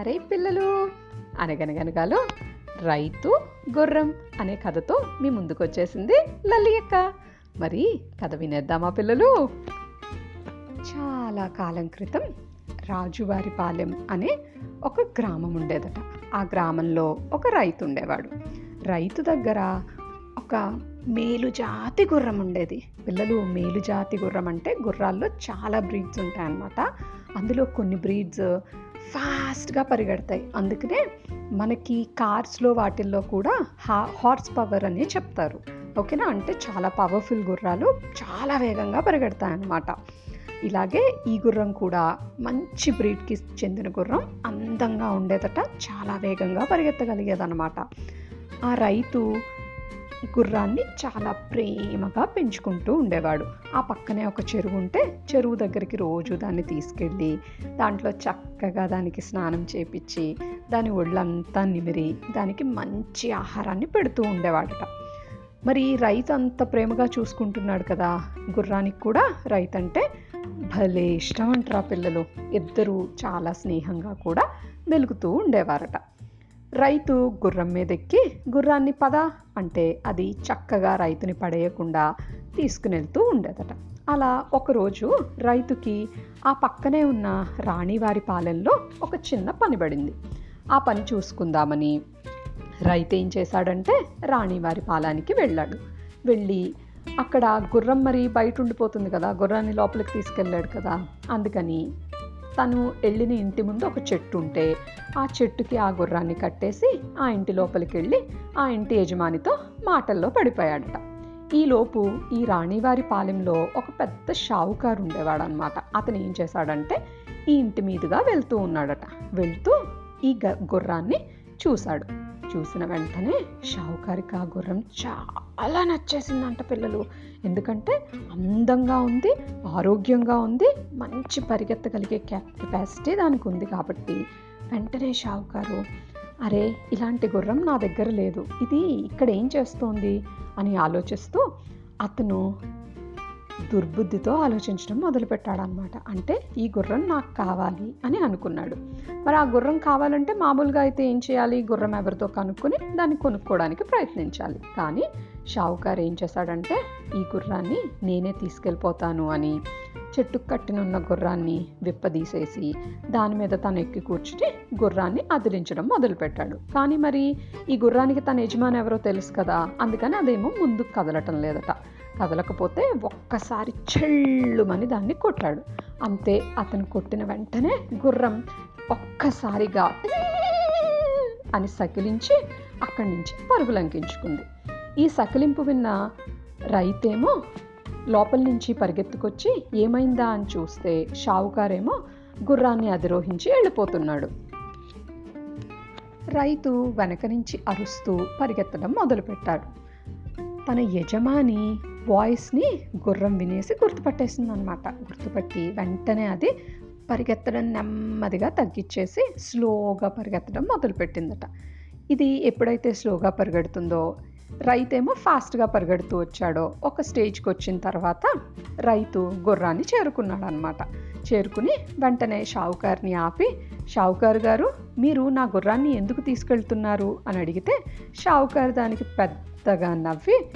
అరే పిల్లలు అనగనగనగాలో రైతు గుర్రం అనే కథతో మీ ముందుకు వచ్చేసింది లల్లి అక్క. మరి కథ వినేద్దామా పిల్లలు? చాలా కాలం క్రితం రాజువారిపాలెం అనే ఒక గ్రామం ఉండేదట. ఆ గ్రామంలో ఒక రైతు ఉండేవాడు. రైతు దగ్గర ఒక మేలుజాతి గుర్రం ఉండేది. పిల్లలు మేలుజాతి గుర్రం అంటే గుర్రాల్లో చాలా బ్రీడ్స్ ఉంటాయన్నమాట. అందులో కొన్ని బ్రీడ్స్ ఫాస్ట్గా పరిగెడతాయి. అందుకనే మనకి కార్స్లో వాటిల్లో కూడా హా హార్స్ పవర్ అని చెప్తారు. ఓకేనా? అంటే చాలా పవర్ఫుల్ గుర్రాలు చాలా వేగంగా పరిగెడతాయి అన్నమాట ఇలాగే ఈ గుర్రం కూడా మంచి బ్రీడ్కి చెందిన గుర్రం అందంగా ఉండేదట చాలా వేగంగా పరిగెత్తగలిగేదన్నమాట. ఆ రైతు గుర్రాన్ని చాలా ప్రేమగా పెంచుకుంటూ ఉండేవాడు. ఆ పక్కనే ఒక చెరువు ఉంటే చెరువు దగ్గరికి రోజు దాన్ని తీసుకెళ్ళి దాంట్లో చక్కగా దానికి స్నానం చేపించి దాని ఒళ్ళంతా నిమిరి దానికి మంచి ఆహారాన్ని పెడుతూ ఉండేవాడట. మరి రైతు అంత ప్రేమగా చూసుకుంటున్నాడు కదా గుర్రానికి కూడా రైతు అంటే భలే ఇష్టం అంటారా పిల్లలు. ఇద్దరూ చాలా స్నేహంగా కూడా మెలుగుతూ ఉండేవారట. రైతు గుర్రం మీద ఎక్కి గుర్రాన్ని పద అంటే అది చక్కగా రైతుని పడేయకుండా తీసుకునెళ్తూ ఉండేదట. అలా ఒకరోజు రైతుకి ఆ పక్కనే ఉన్న రాణివారి పాలెంలో ఒక చిన్న పని పడింది. ఆ పని చూసుకుందామని రైతు ఏం చేశాడంటే రాణివారి పాలానికి వెళ్ళాడు. వెళ్ళి అక్కడ గుర్రం మరి బయట ఉండిపోతుంది కదా గుర్రాన్ని లోపలికి తీసుకెళ్ళాడు కదా అందుకని తను వెళ్ళిన ఇంటి ముందు ఒక చెట్టు ఉంటే ఆ చెట్టుకి ఆ గుర్రాన్ని కట్టేసి ఆ ఇంటి లోపలికి వెళ్ళి ఆ ఇంటి యజమానితో మాటల్లో పడిపోయాడట. ఈలోపు ఈ రాణివారి పాలెంలో ఒక పెద్ద షావుకారు ఉండేవాడు అనమాట అతను ఏం చేశాడంటే ఈ ఇంటి మీదుగా వెళ్తూ ఉన్నాడట. వెళ్తూ ఈ గ గుర్రాన్ని చూశాడు. చూసిన వెంటనే షావుకారికి ఆ గుర్రం చాలా నచ్చేసిందంట పిల్లలు. ఎందుకంటే అందంగా ఉంది ఆరోగ్యంగా ఉంది మంచి పరిగెత్తగలిగే కెపాసిటీ దానికి ఉంది కాబట్టి. వెంటనే షావుకారు అరే ఇలాంటి గుర్రం నా దగ్గర లేదు. ఇది ఇక్కడ ఏం చేస్తోంది? అని ఆలోచిస్తూ అతను దుర్బుద్ధితో ఆలోచించడం మొదలుపెట్టాడనమాట అంటే ఈ గుర్రం నాకు కావాలి అని అనుకున్నాడు. మరి ఆ గుర్రం కావాలంటే మామూలుగా అయితే ఏం చేయాలి? గుర్రం ఎవరితో కనుక్కొని దాన్ని కొనుక్కోవడానికి ప్రయత్నించాలి. కానీ షావుకారు ఏం చేశాడంటే ఈ గుర్రాన్ని నేనే తీసుకెళ్ళిపోతాను అని చెట్టుకు కట్టినున్న గుర్రాన్ని విప్పదీసేసి దాని మీద తను ఎక్కి కూర్చుని గుర్రాన్ని అదిలించడం మొదలుపెట్టాడు. కానీ మరి ఈ గుర్రానికి తన యజమాని ఎవరో తెలుసు కదా? అందుకని అదేమో ముందుకు కదలటం లేదట. కదలకపోతే ఒక్కసారి చెల్లుమని దాన్ని కొట్టాడు. అంతే అతను కొట్టిన వెంటనే గుర్రం ఒక్కసారిగా అని సకిలించి అక్కడి నుంచి పరుగులంకించుకుంది ఈ సకిలింపు విన్న రైతేమో లోపల నుంచి పరిగెత్తుకొచ్చి ఏమైందా? అని చూస్తే షావుకారేమో గుర్రాన్ని అధిరోహించి వెళ్ళిపోతున్నాడు. రైతు వెనక నుంచి అరుస్తూ పరిగెత్తడం మొదలుపెట్టాడు. తన యజమాని వాయిస్ని గుర్రం వినేసి గుర్తుపట్టేసింది అనమాట గుర్తుపట్టి వెంటనే అది పరిగెత్తడం నెమ్మదిగా తగ్గించేసి స్లోగా పరిగెత్తడం మొదలుపెట్టిందట. ఇది ఎప్పుడైతే స్లోగా పరిగెడుతుందో రైతేమో ఫాస్ట్గా పరిగెడుతూ వచ్చాడో ఒక స్టేజ్కి వచ్చిన తర్వాత రైతు గుర్రాన్ని చేరుకున్నాడు అనమాట చేరుకుని వెంటనే షావుకారిని ఆపి షావుకారు గారు మీరు నా గుర్రాన్ని ఎందుకు తీసుకెళ్తున్నారు? అని అడిగితే షావుకారు దానికి పెద్దగా నవ్వి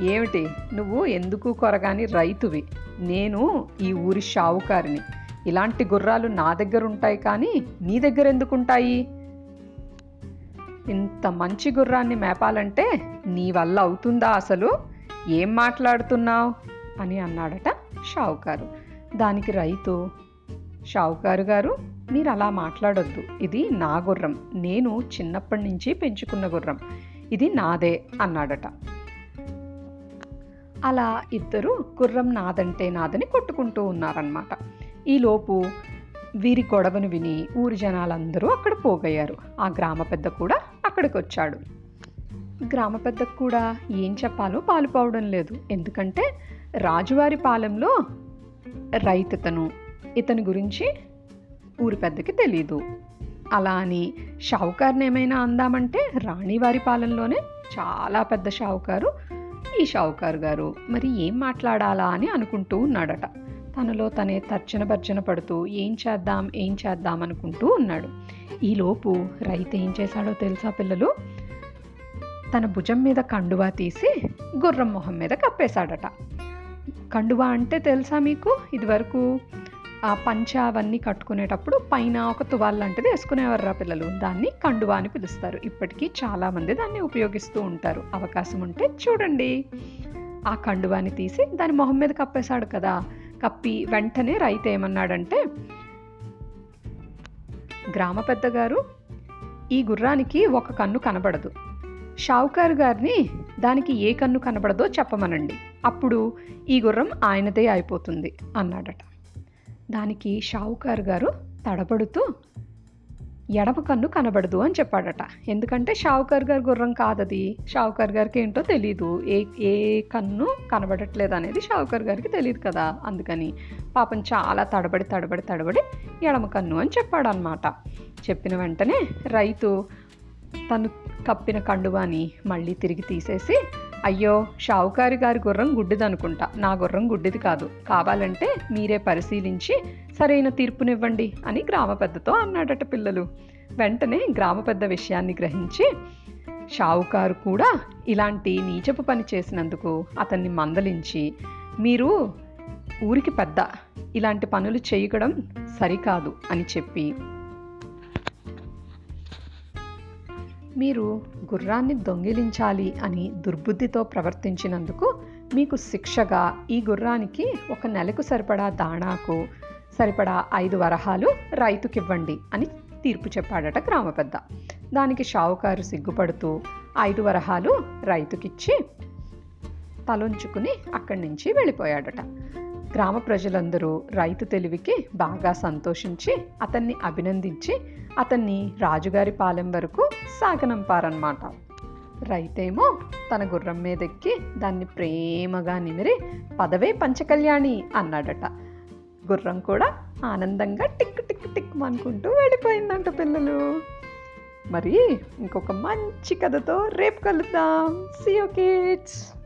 ఏమిటి? నువ్వు ఎందుకు కొరగాని రైతువి. నేను ఈ ఊరి షావుకారిని. ఇలాంటి గుర్రాలు నా దగ్గర ఉంటాయి కానీ నీ దగ్గర ఎందుకుంటాయి ఇంత మంచి గుర్రాన్ని మేపాలంటే నీ వల్ల అవుతుందా అసలు? ఏం మాట్లాడుతున్నావు? అని అన్నాడట షావుకారు. దానికి రైతు షావుకారు గారు మీరు అలా మాట్లాడొద్దు. ఇది నా గుర్రం. నేను చిన్నప్పటి నుంచి పెంచుకున్న గుర్రం. ఇది నాదే అన్నాడట. అలా ఇద్దరు గుర్రం నాదంటే నాదని కొట్టుకుంటూ ఉన్నారనమాట ఈలోపు వీరి గొడవను విని ఊరి జనాలందరూ అక్కడ పోగయ్యారు. ఆ గ్రామ పెద్ద కూడా అక్కడికి వచ్చాడు గ్రామ పెద్దకు కూడా ఏం చెప్పాలో పాలుపోవడం లేదు. ఎందుకంటే రాజువారి పాలెంలో రైతుతను ఇతని గురించి ఊరి పెద్దకి తెలీదు. అలా అని షావుకారుని ఏమైనా అందామంటే రాణివారి పాలెంలోనే చాలా పెద్ద షావుకారు. ఈ షావుకారు గారు మరి ఏం మాట్లాడాలా అని అనుకుంటూ ఉన్నాడట. తనలో తనే తర్జన భర్జన పడుతూ ఏం చేద్దాం ఏం చేద్దాం అనుకుంటూ ఉన్నాడు. ఈలోపు రైతు ఏం చేశాడో తెలుసా పిల్లలు? తన భుజం మీద కండువా తీసి గుర్రం మొహం మీద కప్పేశాడట. కండువా అంటే తెలుసా మీకు? ఇదివరకు ఆ పంచ అవన్నీ కట్టుకునేటప్పుడు పైన ఒక తువాల్ లాంటిది వేసుకునేవారు పిల్లలు. దాన్ని కండువా అని పిలుస్తారు. ఇప్పటికీ చాలామంది దాన్ని ఉపయోగిస్తూ ఉంటారు. అవకాశం ఉంటే చూడండి. ఆ కండువాని తీసి దాని మొహం మీద కప్పేశాడు కదా. కప్పి వెంటనే రైతు ఏమన్నాడంటే గ్రామ పెద్దగారు ఈ గుర్రానికి ఒక కన్ను కనబడదు. షావుకారు గారిని దానికి ఏ కన్ను కనబడదో చెప్పమనండి. అప్పుడు ఈ గుర్రం ఆయనదే అయిపోతుంది అన్నాడట. దానికి షావుకారు గారు తడబడుతూ ఎడమ కన్ను కనబడదు అని చెప్పాడట. ఎందుకంటే షావుకార్ గారి గుర్రం కాదది. షావుకార్ గారికి ఏంటో తెలియదు ఏ ఏ కన్ను కనబడట్లేదు అనేది షావుకార్ గారికి తెలియదు కదా. అందుకని పాపం చాలా తడబడి తడబడి తడబడి ఎడమ కన్ను అని చెప్పాడనమాట చెప్పిన వెంటనే రైతు తను కప్పిన కండువాని మళ్ళీ తిరిగి తీసేసి అయ్యో షావుకారి గారి గుర్రం గుడ్డిదనుకుంటా. నా గుర్రం గుడ్డిది కాదు. కావాలంటే మీరే పరిశీలించి సరైన తీర్పునివ్వండి అని గ్రామ పెద్దతో అన్నాడట పిల్లలు. వెంటనే గ్రామ పెద్ద విషయాన్ని గ్రహించి షావుకారు కూడా ఇలాంటి నీచపు పని చేసినందుకు అతన్ని మందలించి మీరు ఊరికి పెద్ద ఇలాంటి పనులు చేయడం సరికాదు అని చెప్పి మీరు గుర్రాన్ని దొంగిలించాలి అని దుర్బుద్ధితో ప్రవర్తించినందుకు మీకు శిక్షగా ఈ గుర్రానికి ఒక నెలకు సరిపడా దాణాకు సరిపడా ఐదు వరహాలు రైతుకివ్వండి అని తీర్పు చెప్పాడట గ్రామ పెద్ద. దానికి షావుకారు సిగ్గుపడుతూ ఐదు వరహాలు రైతుకిచ్చి తలొంచుకుని అక్కడి నుంచి వెళ్ళిపోయాడట. గ్రామ ప్రజలందరూ రైతు తెలివికి బాగా సంతోషించి అతన్ని అభినందించి అతన్ని రాజుగారి పాలెం వరకు సాగనంపారన్నమాట. రైతేమో తన గుర్రం మీదెక్కి దాన్ని ప్రేమగా నిమిరి పదవే పంచకళ్యాణి అన్నాడట. గుర్రం కూడా ఆనందంగా టిక్ టిక్ టిక్ అనుకుంటూ వెళ్ళిపోయిందంట పిల్లలు. మరి ఇంకొక మంచి కథతో రేపు కలుద్దాం. See you kids